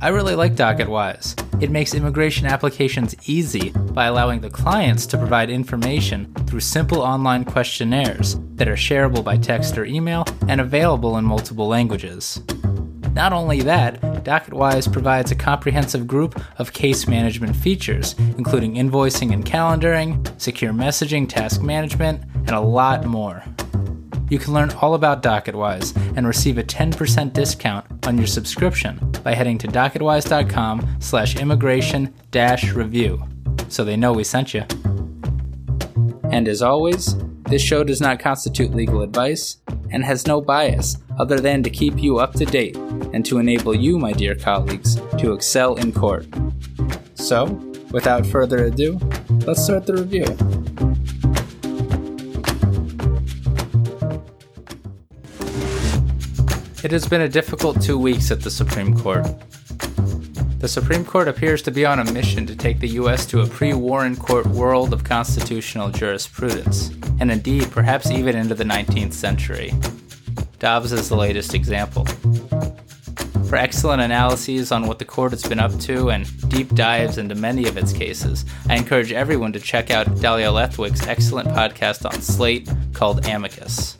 I really like DocketWise. It makes immigration applications easy by allowing the clients to provide information through simple online questionnaires that are shareable by text or email and available in multiple languages. Not only that, DocketWise provides a comprehensive group of case management features, including invoicing and calendaring, secure messaging, task management, and a lot more. You can learn all about DocketWise and receive a 10% discount on your subscription by heading to docketwise.com slash immigration dash review so they know we sent you. And as always, this show does not constitute legal advice and has no bias other than to keep you up to date and to enable you, my dear colleagues, to excel in court. So, without further ado, let's start the review. It has been a difficult two weeks at the Supreme Court. The Supreme Court appears to be on a mission to take the U.S. to a pre Warren Court world of constitutional jurisprudence, and indeed, perhaps even into the 19th century. Dobbs is the latest example. For excellent analyses on what the court has been up to and deep dives into many of its cases, I encourage everyone to check out Dahlia Lithwick's excellent podcast on Slate called Amicus.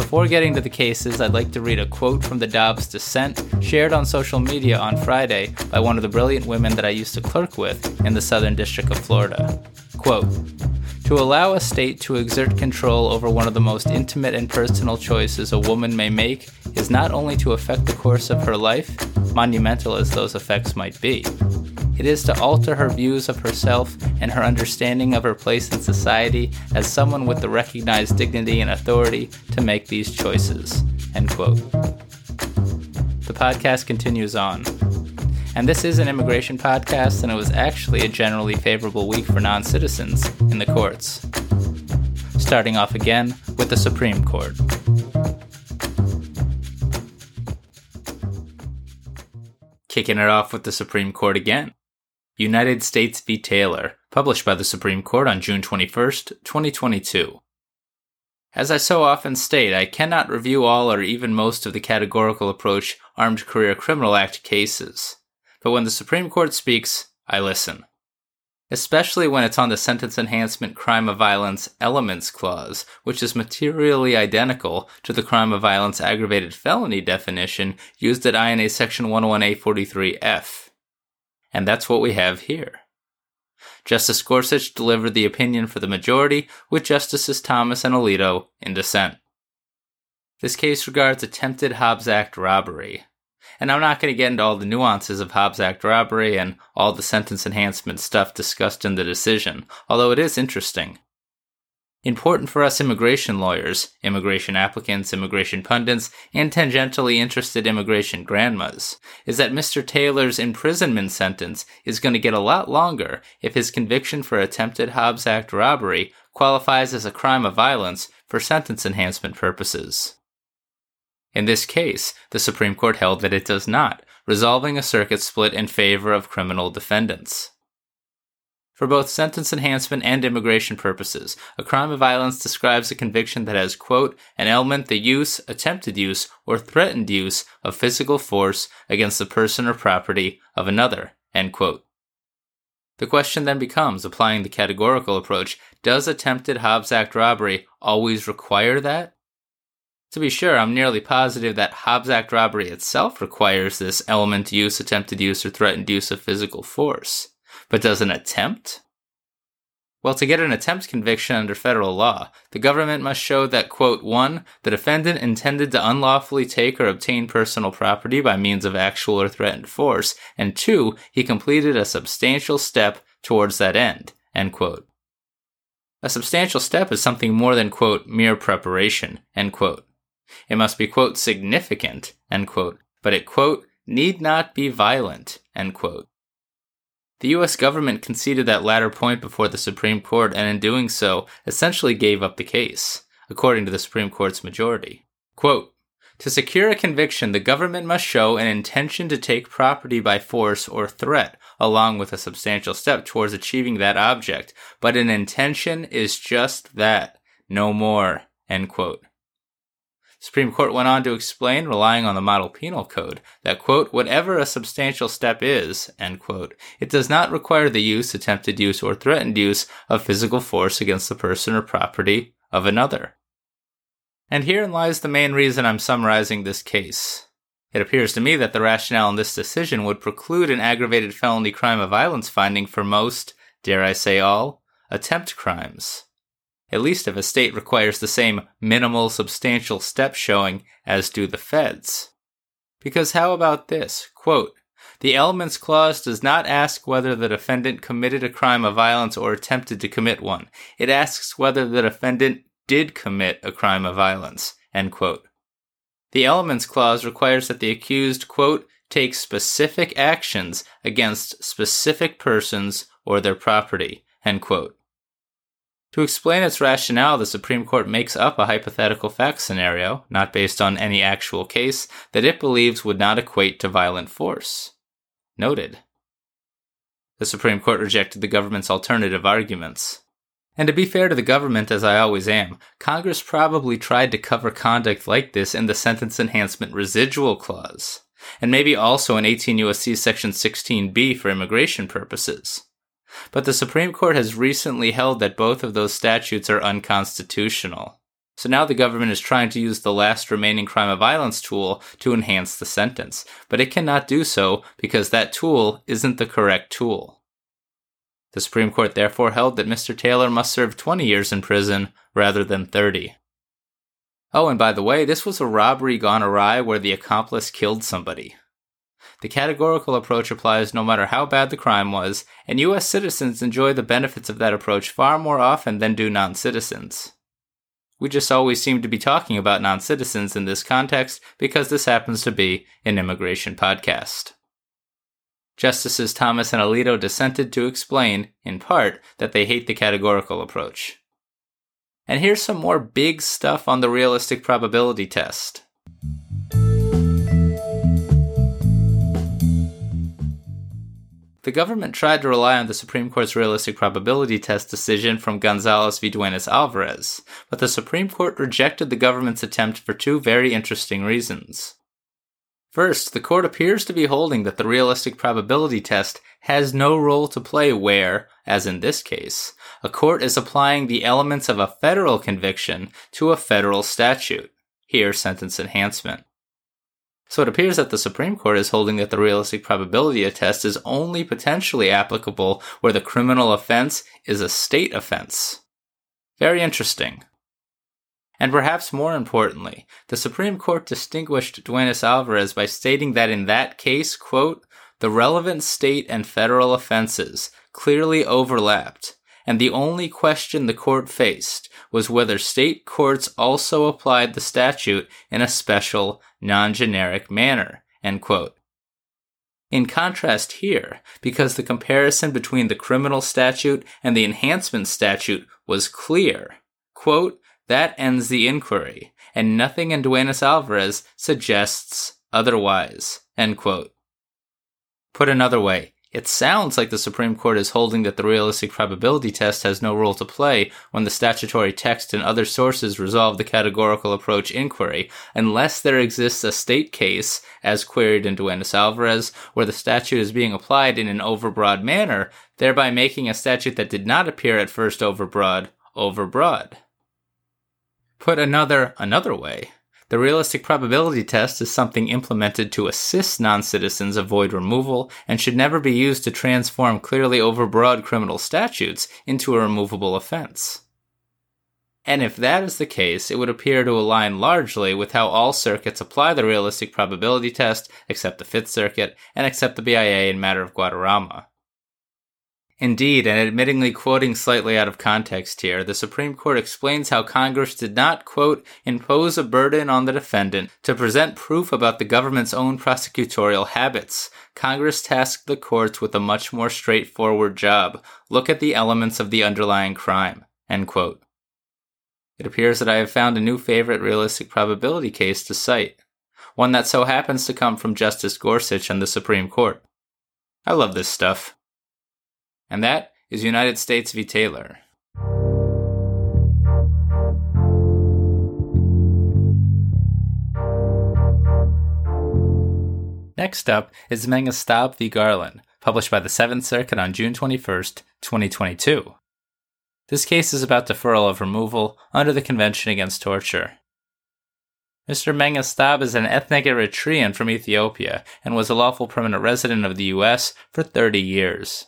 Before getting to the cases, I'd like to read a quote from the Dobbs dissent shared on social media on Friday by one of the brilliant women that I used to clerk with in the Southern District of Florida. Quote, to allow a state to exert control over one of the most intimate and personal choices a woman may make is not only to affect the course of her life, monumental as those effects might be, it is to alter her views of herself and her understanding of her place in society as someone with the recognized dignity and authority to make these choices. End quote. The podcast continues on. And this is an immigration podcast, and it was actually a generally favorable week for non citizens in the courts. Starting off again with the Supreme Court. Kicking it off with the Supreme Court again. United States v. Taylor, published by the Supreme Court on June 21, 2022. As I so often state, I cannot review all or even most of the categorical approach Armed Career Criminal Act cases. But when the Supreme Court speaks, I listen. Especially when it's on the Sentence Enhancement Crime of Violence Elements Clause, which is materially identical to the crime of violence aggravated felony definition used at INA Section 101A43F. And that's what we have here. Justice Gorsuch delivered the opinion for the majority, with Justices Thomas and Alito in dissent. This case regards attempted Hobbs Act robbery. And I'm not going to get into all the nuances of Hobbs Act robbery and all the sentence enhancement stuff discussed in the decision, although it is interesting. Important for us immigration lawyers, immigration applicants, immigration pundits, and tangentially interested immigration grandmas is that Mr. Taylor's imprisonment sentence is going to get a lot longer if his conviction for attempted Hobbs Act robbery qualifies as a crime of violence for sentence enhancement purposes. In this case, the Supreme Court held that it does not, resolving a circuit split in favor of criminal defendants. For both sentence enhancement and immigration purposes, a crime of violence describes a conviction that has, quote, an element the use, attempted use, or threatened use of physical force against the person or property of another, end quote. The question then becomes, applying the categorical approach, does attempted Hobbs Act robbery always require that? To be sure, I'm nearly positive that Hobbs Act robbery itself requires this element use, attempted use, or threatened use of physical force. But does an attempt? Well, to get an attempt conviction under federal law, the government must show that, quote, 1. The defendant intended to unlawfully take or obtain personal property by means of actual or threatened force, and 2. He completed a substantial step towards that end, end quote. A substantial step is something more than, quote, mere preparation, end quote. It must be, quote, significant, end quote, but it, quote, need not be violent, end quote. The US government conceded that latter point before the Supreme Court and in doing so essentially gave up the case, according to the Supreme Court's majority. Quote, to secure a conviction, the government must show an intention to take property by force or threat, along with a substantial step towards achieving that object. But an intention is just that, no more. End quote. Supreme Court went on to explain, relying on the model penal code, that, quote, whatever a substantial step is, end quote, it does not require the use, attempted use, or threatened use of physical force against the person or property of another. And herein lies the main reason I'm summarizing this case. It appears to me that the rationale in this decision would preclude an aggravated felony crime of violence finding for most, dare I say all, attempt crimes at least if a state requires the same minimal substantial step showing as do the feds. Because how about this? Quote, the Elements Clause does not ask whether the defendant committed a crime of violence or attempted to commit one. It asks whether the defendant did commit a crime of violence. End quote. The Elements Clause requires that the accused, quote, take specific actions against specific persons or their property, end quote. To explain its rationale, the Supreme Court makes up a hypothetical fact scenario, not based on any actual case, that it believes would not equate to violent force. Noted. The Supreme Court rejected the government's alternative arguments. And to be fair to the government, as I always am, Congress probably tried to cover conduct like this in the Sentence Enhancement Residual Clause, and maybe also in 18 U.S.C. Section 16b for immigration purposes. But the Supreme Court has recently held that both of those statutes are unconstitutional. So now the government is trying to use the last remaining crime of violence tool to enhance the sentence, but it cannot do so because that tool isn't the correct tool. The Supreme Court therefore held that Mr. Taylor must serve 20 years in prison rather than 30. Oh, and by the way, this was a robbery gone awry where the accomplice killed somebody. The categorical approach applies no matter how bad the crime was, and US citizens enjoy the benefits of that approach far more often than do non citizens. We just always seem to be talking about non citizens in this context because this happens to be an immigration podcast. Justices Thomas and Alito dissented to explain, in part, that they hate the categorical approach. And here's some more big stuff on the realistic probability test. The government tried to rely on the Supreme Court's realistic probability test decision from Gonzalez v. Duenas Alvarez, but the Supreme Court rejected the government's attempt for two very interesting reasons. First, the court appears to be holding that the realistic probability test has no role to play where, as in this case, a court is applying the elements of a federal conviction to a federal statute, here sentence enhancement. So it appears that the Supreme Court is holding that the realistic probability test is only potentially applicable where the criminal offense is a state offense. Very interesting. And perhaps more importantly, the Supreme Court distinguished Duenas Alvarez by stating that in that case, quote, the relevant state and federal offenses clearly overlapped, and the only question the court faced was whether state courts also applied the statute in a special, non-generic manner, In contrast here, because the comparison between the criminal statute and the enhancement statute was clear, quote, that ends the inquiry, and nothing in Duenas Alvarez suggests otherwise. Put another way, it sounds like the Supreme Court is holding that the realistic probability test has no role to play when the statutory text and other sources resolve the categorical approach inquiry, unless there exists a state case, as queried in Duenas Alvarez, where the statute is being applied in an overbroad manner, thereby making a statute that did not appear at first overbroad, overbroad. Put another, another way, The realistic probability test is something implemented to assist non citizens avoid removal and should never be used to transform clearly overbroad criminal statutes into a removable offense. And if that is the case, it would appear to align largely with how all circuits apply the realistic probability test, except the Fifth Circuit, and except the BIA in matter of Guadarrama. Indeed, and admittingly quoting slightly out of context here, the Supreme Court explains how Congress did not, quote, impose a burden on the defendant to present proof about the government's own prosecutorial habits. Congress tasked the courts with a much more straightforward job. Look at the elements of the underlying crime, end quote. It appears that I have found a new favorite realistic probability case to cite, one that so happens to come from Justice Gorsuch and the Supreme Court. I love this stuff. And that is United States v. Taylor. Next up is Mengestab v. Garland, published by the Seventh Circuit on June 21st, 2022. This case is about deferral of removal under the Convention Against Torture. Mr. Mengestab is an ethnic Eritrean from Ethiopia and was a lawful permanent resident of the U.S. for 30 years.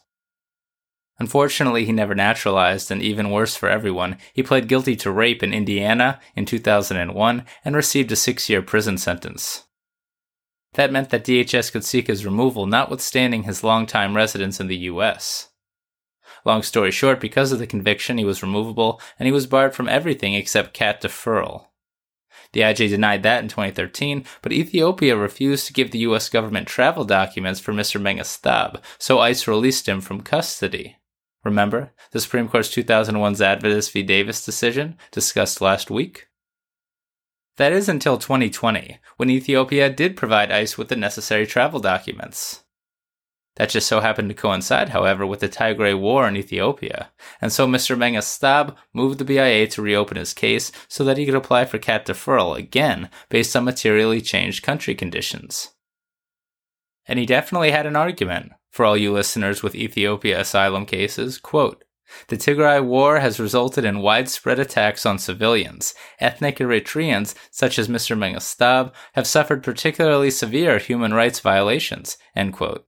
Unfortunately, he never naturalized, and even worse for everyone, he pled guilty to rape in Indiana in 2001 and received a six year prison sentence. That meant that DHS could seek his removal, notwithstanding his longtime residence in the U.S. Long story short, because of the conviction, he was removable and he was barred from everything except CAT deferral. The IJ denied that in 2013, but Ethiopia refused to give the US government travel documents for Mr. Mengestab, so ICE released him from custody. Remember the Supreme Court's 2001 Zadvydas v. Davis decision discussed last week? That is until 2020, when Ethiopia did provide ICE with the necessary travel documents. That just so happened to coincide, however, with the Tigray War in Ethiopia, and so Mr. Mengestab moved the BIA to reopen his case so that he could apply for CAT deferral again based on materially changed country conditions. And he definitely had an argument, for all you listeners with Ethiopia asylum cases, quote, the Tigray War has resulted in widespread attacks on civilians. Ethnic Eritreans, such as Mr. Mengestab, have suffered particularly severe human rights violations. The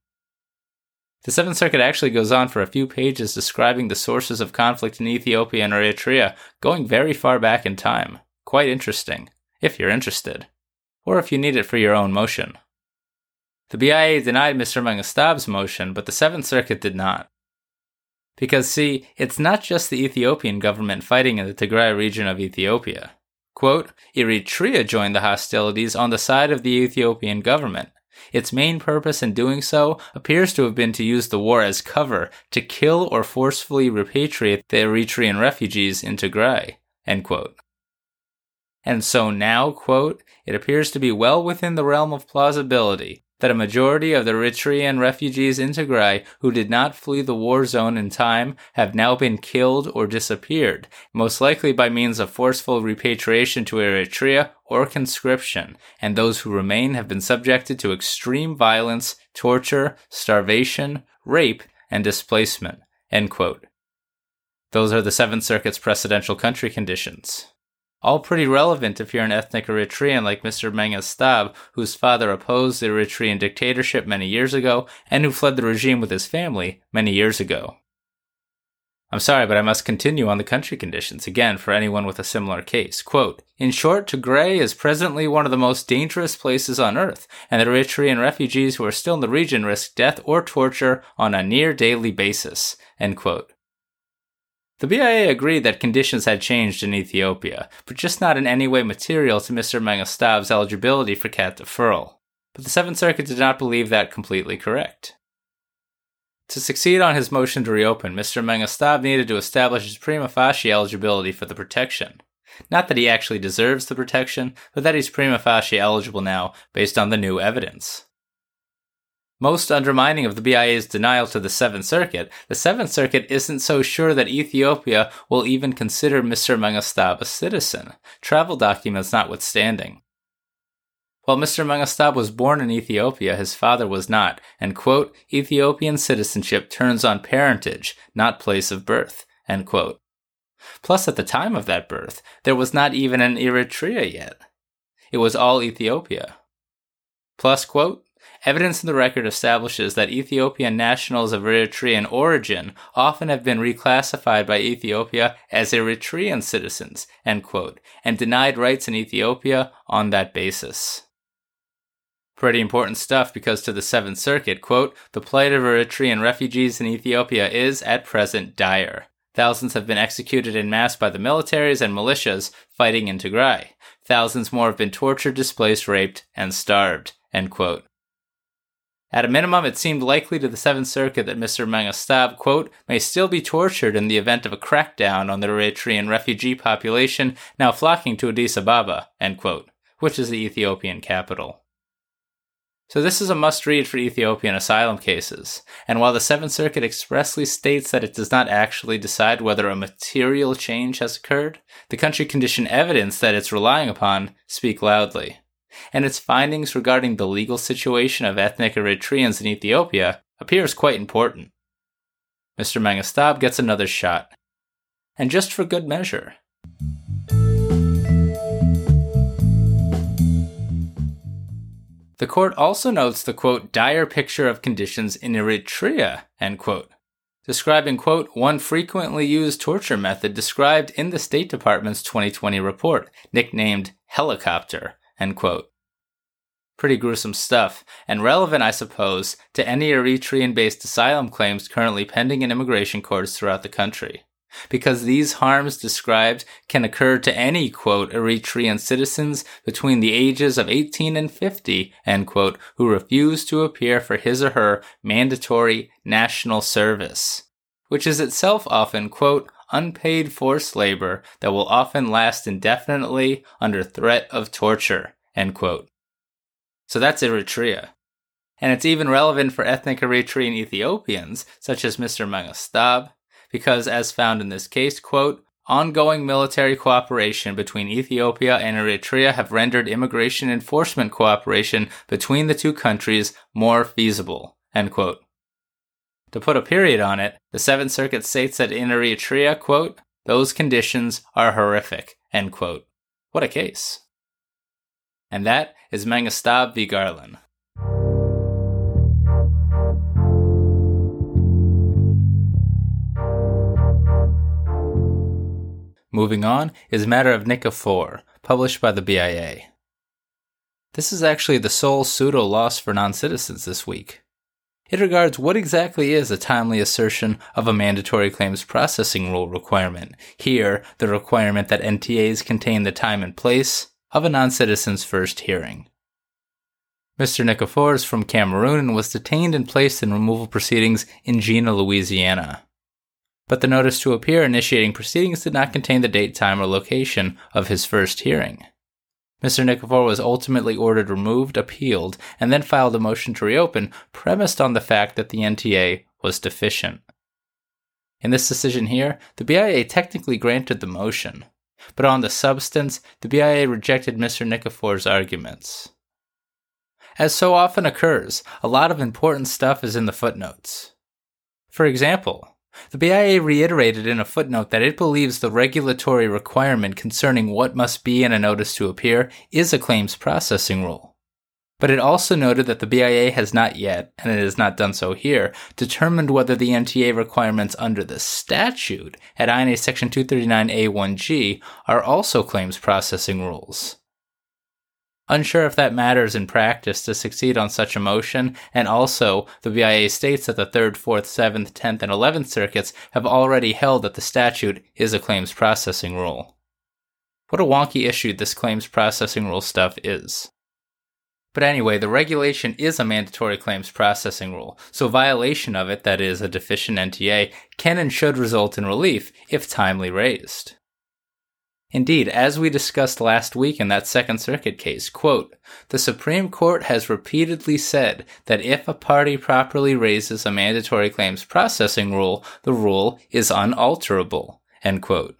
Seventh Circuit actually goes on for a few pages describing the sources of conflict in Ethiopia and Eritrea, going very far back in time. Quite interesting, if you're interested, or if you need it for your own motion. The BIA denied Mr. Mengestab's motion, but the Seventh Circuit did not. Because, see, it's not just the Ethiopian government fighting in the Tigray region of Ethiopia. Quote, Eritrea joined the hostilities on the side of the Ethiopian government, its main purpose in doing so appears to have been to use the war as cover to kill or forcefully repatriate the Eritrean refugees in Tigray. End quote. And so now, quote, it appears to be well within the realm of plausibility that a majority of the Eritrean refugees in Tigray who did not flee the war zone in time have now been killed or disappeared, most likely by means of forceful repatriation to Eritrea or conscription, and those who remain have been subjected to extreme violence, torture, starvation, rape, and displacement. Those are the Seventh Circuit's precedential country conditions. All pretty relevant if you're an ethnic Eritrean like Mr. Mengestab, whose father opposed the Eritrean dictatorship many years ago and who fled the regime with his family many years ago. I'm sorry, but I must continue on the country conditions again for anyone with a similar case. Quote, in short, Tigray is presently one of the most dangerous places on earth, and the Eritrean refugees who are still in the region risk death or torture on a near daily basis. End quote. The BIA agreed that conditions had changed in Ethiopia, but just not in any way material to Mr. Mengestab's eligibility for cat deferral. But the Seventh Circuit did not believe that completely correct. To succeed on his motion to reopen, Mr. Mengestab needed to establish his prima facie eligibility for the protection. Not that he actually deserves the protection, but that he's prima facie eligible now based on the new evidence. Most undermining of the BIA's denial to the Seventh Circuit, the Seventh Circuit isn't so sure that Ethiopia will even consider Mr. Mengestab a citizen, travel documents notwithstanding. While Mr. Mengestab was born in Ethiopia, his father was not, and quote, Ethiopian citizenship turns on parentage, not place of birth, end quote. Plus, at the time of that birth, there was not even an Eritrea yet. it was all Ethiopia. Plus, quote, evidence in the record establishes that Ethiopian nationals of Eritrean origin often have been reclassified by Ethiopia as Eritrean citizens, quote, and denied rights in Ethiopia on that basis. Pretty important stuff because to the Seventh Circuit, quote, the plight of Eritrean refugees in Ethiopia is, at present, dire. Thousands have been executed in mass by the militaries and militias fighting in Tigray. Thousands more have been tortured, displaced, raped, and starved. End quote. At a minimum, it seemed likely to the Seventh Circuit that Mr. Mengestab, quote, may still be tortured in the event of a crackdown on the Eritrean refugee population now flocking to Addis Ababa, end quote, which is the Ethiopian capital. So this is a must read for Ethiopian asylum cases, and while the Seventh Circuit expressly states that it does not actually decide whether a material change has occurred, the country condition evidence that it's relying upon speak loudly. And its findings regarding the legal situation of ethnic Eritreans in Ethiopia appears quite important. Mr. Mengestab gets another shot. And just for good measure. The court also notes the quote, dire picture of conditions in Eritrea, end quote, describing, quote, one frequently used torture method described in the State Department's 2020 report, nicknamed helicopter, end quote. Pretty gruesome stuff, and relevant, I suppose, to any Eritrean based asylum claims currently pending in immigration courts throughout the country because these harms described can occur to any, quote, Eritrean citizens between the ages of 18 and 50, end quote, who refuse to appear for his or her mandatory national service, which is itself often, quote, unpaid forced labor that will often last indefinitely under threat of torture, end quote. So that's Eritrea. And it's even relevant for ethnic Eritrean Ethiopians, such as Mr. Mengestab, because, as found in this case, quote, ongoing military cooperation between Ethiopia and Eritrea have rendered immigration enforcement cooperation between the two countries more feasible, end quote. To put a period on it, the Seventh Circuit states that in Eritrea, quote, those conditions are horrific, end quote. What a case. And that is Mengestab v. Garland. Moving on is a Matter of Nchifor, published by the BIA. This is actually the sole pseudo loss for non citizens this week. It regards what exactly is a timely assertion of a mandatory claims processing rule requirement. Here, the requirement that NTAs contain the time and place of a non citizen's first hearing. Mr. Nchifor is from Cameroon and was detained and placed in removal proceedings in Jena, Louisiana but the notice to appear initiating proceedings did not contain the date, time, or location of his first hearing. Mr. Nchifor was ultimately ordered removed, appealed, and then filed a motion to reopen, premised on the fact that the NTA was deficient. In this decision here, the BIA technically granted the motion, but on the substance, the BIA rejected Mr. Nchifor's arguments. As so often occurs, a lot of important stuff is in the footnotes. For example, the BIA reiterated in a footnote that it believes the regulatory requirement concerning what must be in a notice to appear is a claims processing rule. But it also noted that the BIA has not yet, and it has not done so here, determined whether the NTA requirements under the statute at INA Section 239A1G are also claims processing rules. Unsure if that matters in practice to succeed on such a motion, and also the BIA states that the 3rd, 4th, 7th, 10th, and 11th circuits have already held that the statute is a claims processing rule. What a wonky issue this claims processing rule stuff is. But anyway, the regulation is a mandatory claims processing rule, so violation of it, that is, a deficient NTA, can and should result in relief if timely raised. Indeed, as we discussed last week in that Second Circuit case, quote, the Supreme Court has repeatedly said that if a party properly raises a mandatory claims processing rule, the rule is unalterable, end quote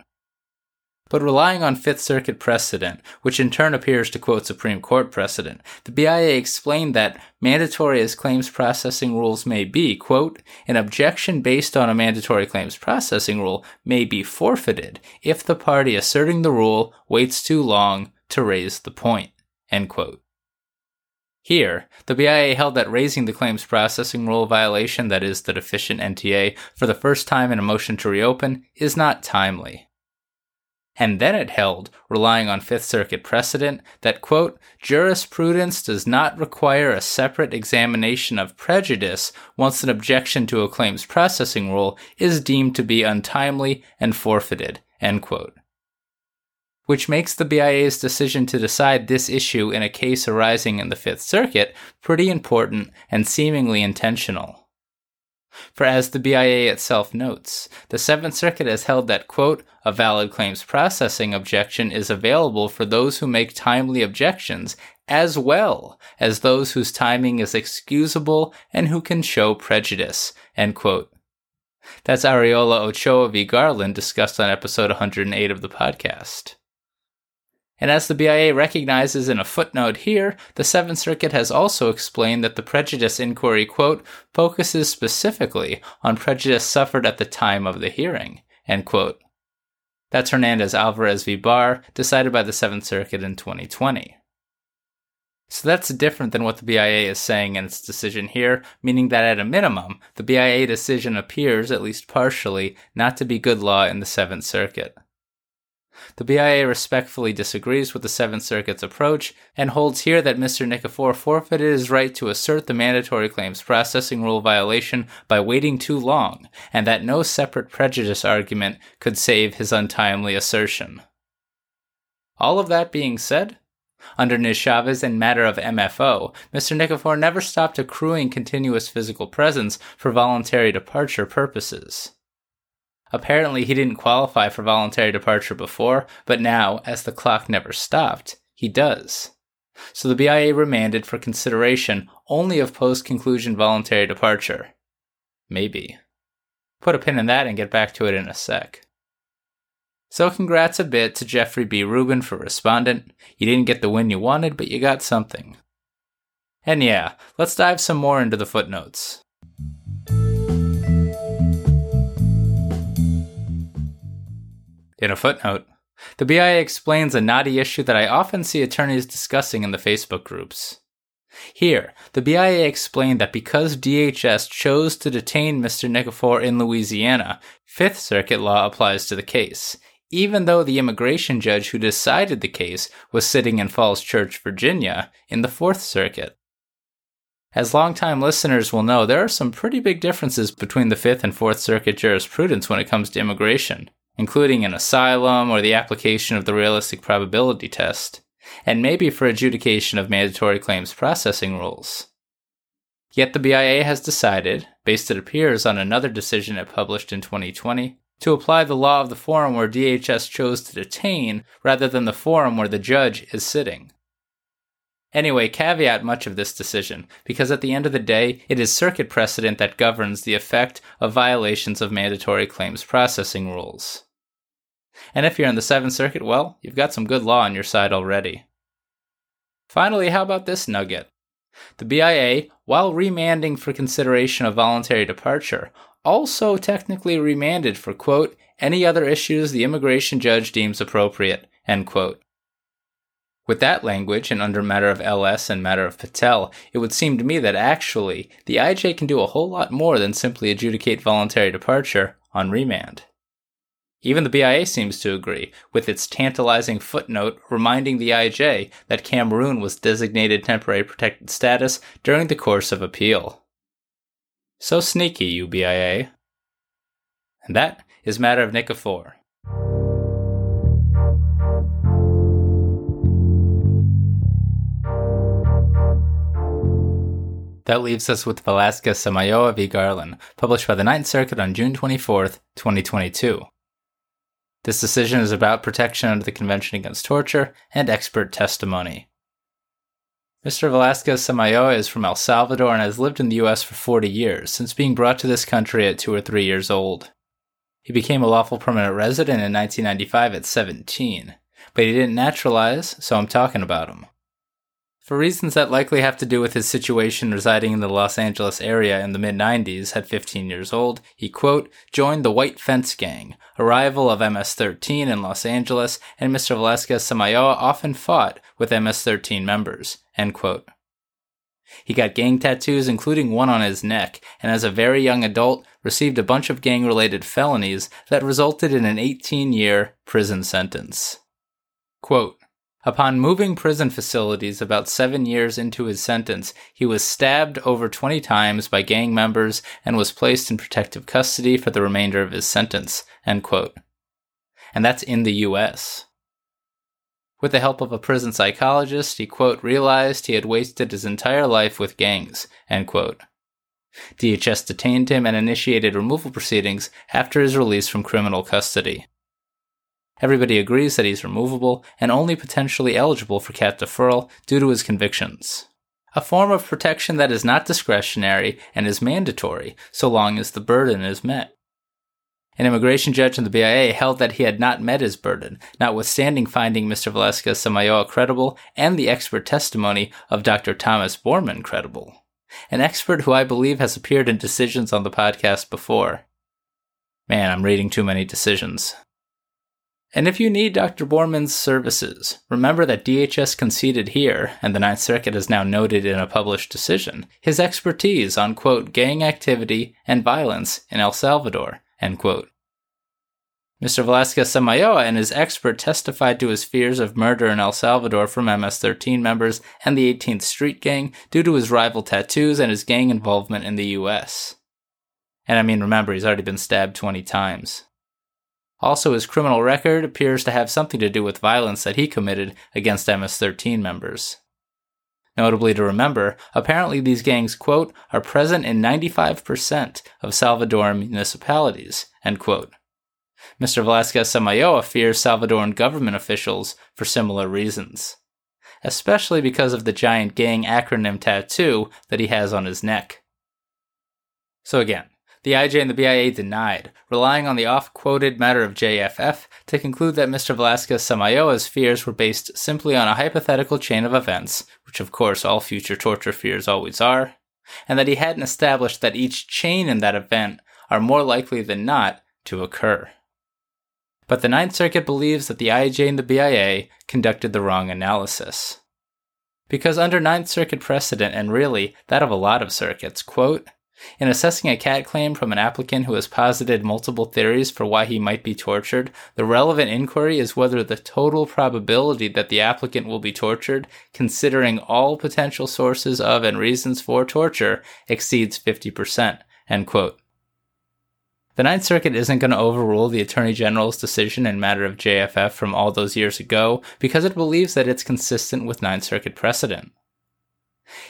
but relying on Fifth Circuit precedent, which in turn appears to quote Supreme Court precedent, the BIA explained that mandatory as claims processing rules may be, quote, an objection based on a mandatory claims processing rule may be forfeited if the party asserting the rule waits too long to raise the point, End quote. Here, the BIA held that raising the claims processing rule violation, that is, the deficient NTA, for the first time in a motion to reopen is not timely. And then it held, relying on Fifth Circuit precedent, that, quote, jurisprudence does not require a separate examination of prejudice once an objection to a claims processing rule is deemed to be untimely and forfeited, end quote which makes the BIA's decision to decide this issue in a case arising in the Fifth Circuit pretty important and seemingly intentional. For as the BIA itself notes, the Seventh Circuit has held that, quote, a valid claims processing objection is available for those who make timely objections, as well as those whose timing is excusable and who can show prejudice, end quote. That's Arreola Ochoa v. Garland discussed on episode 108 of the podcast. And as the BIA recognizes in a footnote here, the Seventh Circuit has also explained that the prejudice inquiry, quote, focuses specifically on prejudice suffered at the time of the hearing, end quote. That's Hernandez Alvarez v. Barr, decided by the Seventh Circuit in 2020. So that's different than what the BIA is saying in its decision here, meaning that at a minimum, the BIA decision appears, at least partially, not to be good law in the Seventh Circuit. The BIA respectfully disagrees with the Seventh Circuit's approach and holds here that Mr. Nchifor forfeited his right to assert the mandatory claims processing rule violation by waiting too long, and that no separate prejudice argument could save his untimely assertion. All of that being said, under Niz Chavez and matter of MFO, Mr. Nchifor never stopped accruing continuous physical presence for voluntary departure purposes. Apparently, he didn't qualify for voluntary departure before, but now, as the clock never stopped, he does. So the BIA remanded for consideration only of post conclusion voluntary departure. Maybe. Put a pin in that and get back to it in a sec. So congrats a bit to Jeffrey B. Rubin for respondent. You didn't get the win you wanted, but you got something. And yeah, let's dive some more into the footnotes. In a footnote, the BIA explains a knotty issue that I often see attorneys discussing in the Facebook groups. Here, the BIA explained that because DHS chose to detain Mr. Nchifor in Louisiana, Fifth Circuit law applies to the case, even though the immigration judge who decided the case was sitting in Falls Church, Virginia, in the Fourth Circuit. As longtime listeners will know, there are some pretty big differences between the Fifth and Fourth Circuit jurisprudence when it comes to immigration including an asylum or the application of the realistic probability test, and maybe for adjudication of mandatory claims processing rules. Yet the BIA has decided, based it appears on another decision it published in 2020, to apply the law of the forum where DHS chose to detain rather than the forum where the judge is sitting. Anyway, caveat much of this decision, because at the end of the day, it is circuit precedent that governs the effect of violations of mandatory claims processing rules. And if you're in the Seventh Circuit, well, you've got some good law on your side already. Finally, how about this nugget? The BIA, while remanding for consideration of voluntary departure, also technically remanded for, quote, any other issues the immigration judge deems appropriate, end quote. With that language, and under matter of LS and matter of Patel, it would seem to me that actually the IJ can do a whole lot more than simply adjudicate voluntary departure on remand. Even the BIA seems to agree, with its tantalizing footnote reminding the IJ that Cameroon was designated temporary protected status during the course of appeal. So sneaky, you BIA. And that is matter of Nchifor. That leaves us with Velasquez Samayoa v. Garland, published by the Ninth Circuit on June 24, 2022. This decision is about protection under the Convention Against Torture and expert testimony. Mr. Velasquez Samayoa is from El Salvador and has lived in the U.S. for 40 years, since being brought to this country at two or three years old. He became a lawful permanent resident in 1995 at 17, but he didn't naturalize, so I'm talking about him. For reasons that likely have to do with his situation residing in the Los Angeles area in the mid 90s, at 15 years old, he, quote, joined the White Fence Gang, a rival of MS 13 in Los Angeles, and Mr. Velasquez Samayoa often fought with MS 13 members. End quote. He got gang tattoos, including one on his neck, and as a very young adult, received a bunch of gang related felonies that resulted in an 18 year prison sentence. Quote, Upon moving prison facilities about seven years into his sentence, he was stabbed over 20 times by gang members and was placed in protective custody for the remainder of his sentence. And that's in the US. With the help of a prison psychologist, he, quote, realized he had wasted his entire life with gangs, end quote. DHS detained him and initiated removal proceedings after his release from criminal custody. Everybody agrees that he's removable and only potentially eligible for cat deferral due to his convictions. A form of protection that is not discretionary and is mandatory so long as the burden is met. An immigration judge in the BIA held that he had not met his burden, notwithstanding finding Mr. Velasquez Samayoa credible and the expert testimony of Dr. Thomas Boerman credible. An expert who I believe has appeared in decisions on the podcast before. Man, I'm reading too many decisions. And if you need Dr. Boerman's services, remember that DHS conceded here, and the Ninth Circuit has now noted in a published decision, his expertise on, quote, gang activity and violence in El Salvador, End quote. Mr. Velasquez Samayoa and his expert testified to his fears of murder in El Salvador from MS 13 members and the 18th Street Gang due to his rival tattoos and his gang involvement in the US. And I mean, remember, he's already been stabbed 20 times. Also, his criminal record appears to have something to do with violence that he committed against MS 13 members. Notably to remember, apparently these gangs, quote, are present in 95% of Salvadoran municipalities, end quote. Mr. Velasquez Samayoa fears Salvadoran government officials for similar reasons, especially because of the giant gang acronym tattoo that he has on his neck. So again, the IJ and the BIA denied, relying on the oft quoted matter of JFF to conclude that Mr. Velasquez Samayoa's fears were based simply on a hypothetical chain of events, which of course all future torture fears always are, and that he hadn't established that each chain in that event are more likely than not to occur. But the Ninth Circuit believes that the IJ and the BIA conducted the wrong analysis. Because under Ninth Circuit precedent, and really that of a lot of circuits, quote, in assessing a cat claim from an applicant who has posited multiple theories for why he might be tortured, the relevant inquiry is whether the total probability that the applicant will be tortured, considering all potential sources of and reasons for torture, exceeds 50%. End quote. The Ninth Circuit isn't going to overrule the Attorney General's decision in matter of JFF from all those years ago because it believes that it's consistent with Ninth Circuit precedent.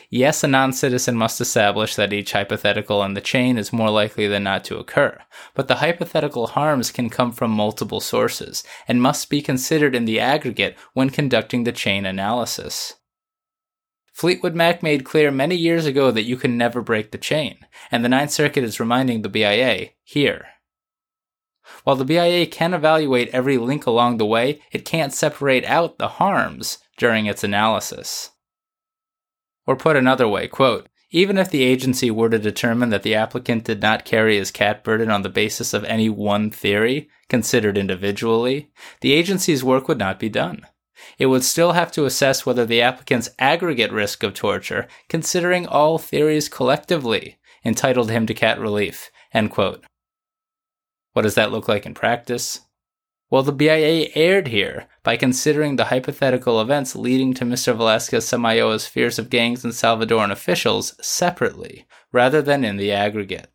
Yes, a non citizen must establish that each hypothetical in the chain is more likely than not to occur, but the hypothetical harms can come from multiple sources and must be considered in the aggregate when conducting the chain analysis. Fleetwood Mac made clear many years ago that you can never break the chain, and the Ninth Circuit is reminding the BIA here. While the BIA can evaluate every link along the way, it can't separate out the harms during its analysis. Or put another way, quote, even if the agency were to determine that the applicant did not carry his cat burden on the basis of any one theory, considered individually, the agency's work would not be done. It would still have to assess whether the applicant's aggregate risk of torture, considering all theories collectively, entitled him to cat relief. End quote. What does that look like in practice? Well, the BIA erred here by considering the hypothetical events leading to Mr. Velasquez Samayoa's fears of gangs and Salvadoran officials separately, rather than in the aggregate.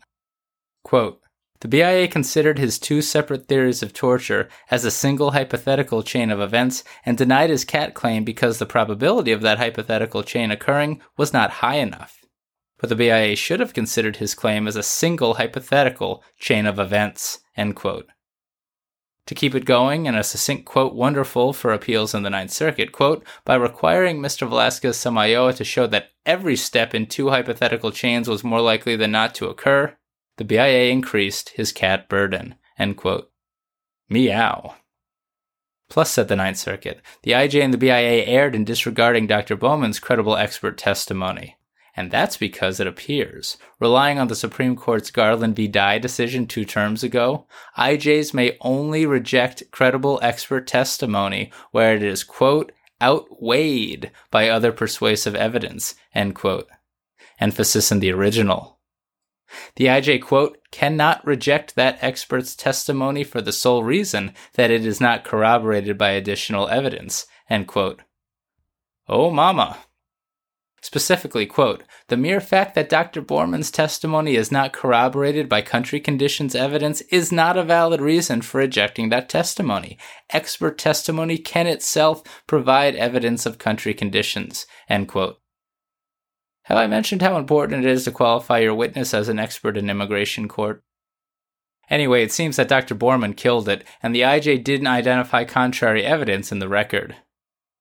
Quote, the BIA considered his two separate theories of torture as a single hypothetical chain of events and denied his cat claim because the probability of that hypothetical chain occurring was not high enough. But the BIA should have considered his claim as a single hypothetical chain of events. End quote to keep it going and a succinct quote wonderful for appeals in the Ninth Circuit, quote, by requiring Mr. Velasquez Samayoa to show that every step in two hypothetical chains was more likely than not to occur, the BIA increased his cat burden, end quote. Meow. Plus, said the Ninth Circuit, the IJ and the BIA erred in disregarding Dr. Boerman's credible expert testimony and that's because it appears, relying on the Supreme Court's Garland v. Dai decision two terms ago, IJs may only reject credible expert testimony where it is, quote, outweighed by other persuasive evidence, end quote. Emphasis in the original. The IJ quote cannot reject that expert's testimony for the sole reason that it is not corroborated by additional evidence, end quote. Oh mama. Specifically, quote, the mere fact that Dr. Boerman's testimony is not corroborated by country conditions evidence is not a valid reason for rejecting that testimony. Expert testimony can itself provide evidence of country conditions, end quote. Have I mentioned how important it is to qualify your witness as an expert in immigration court? Anyway, it seems that Dr. Borman killed it, and the IJ didn't identify contrary evidence in the record.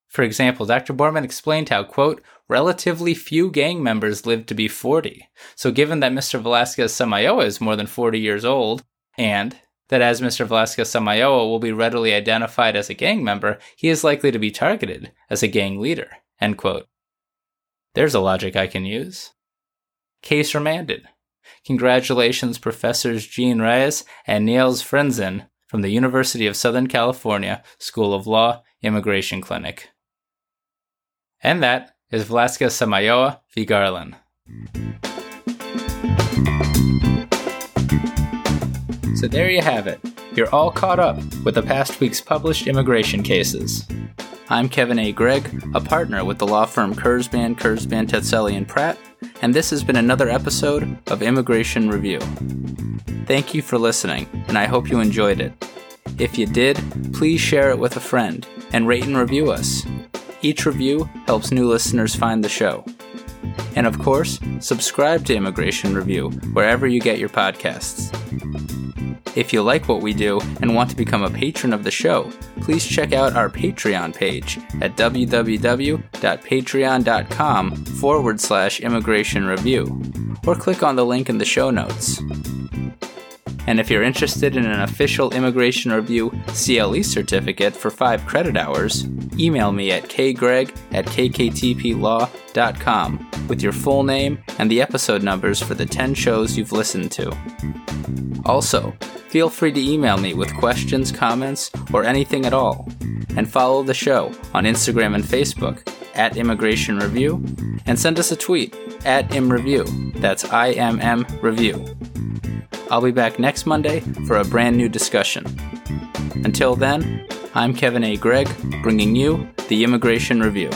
For example, Dr. Boerman explained how, quote, relatively few gang members lived to be 40. So given that Mr. Velasquez Samayoa is more than 40 years old, and that as Mr. Velasquez Samayoa will be readily identified as a gang member, he is likely to be targeted as a gang leader, end quote. There's a logic I can use. Case remanded. Congratulations, Professors Jean Reyes and Niels Frenzen from the University of Southern California School of Law Immigration Clinic. And that is Velasquez Samayoa v. Garland. So there you have it. You're all caught up with the past week's published immigration cases. I'm Kevin A. Gregg, a partner with the law firm Kurzban, Kurzban, Tetzeli, and Pratt, and this has been another episode of Immigration Review. Thank you for listening, and I hope you enjoyed it. If you did, please share it with a friend and rate and review us. Each review helps new listeners find the show. And of course, subscribe to Immigration Review wherever you get your podcasts. If you like what we do and want to become a patron of the show, please check out our Patreon page at www.patreon.com forward slash immigration review, or click on the link in the show notes. And if you're interested in an official Immigration Review CLE certificate for 5 credit hours, email me at kgreg at kktplaw.com with your full name and the episode numbers for the 10 shows you've listened to. Also, feel free to email me with questions, comments, or anything at all. And follow the show on Instagram and Facebook at Immigration Review, and send us a tweet at ImmReview. That's I M M Review. I'll be back next Monday for a brand new discussion. Until then, I'm Kevin A. Gregg, bringing you the Immigration Review.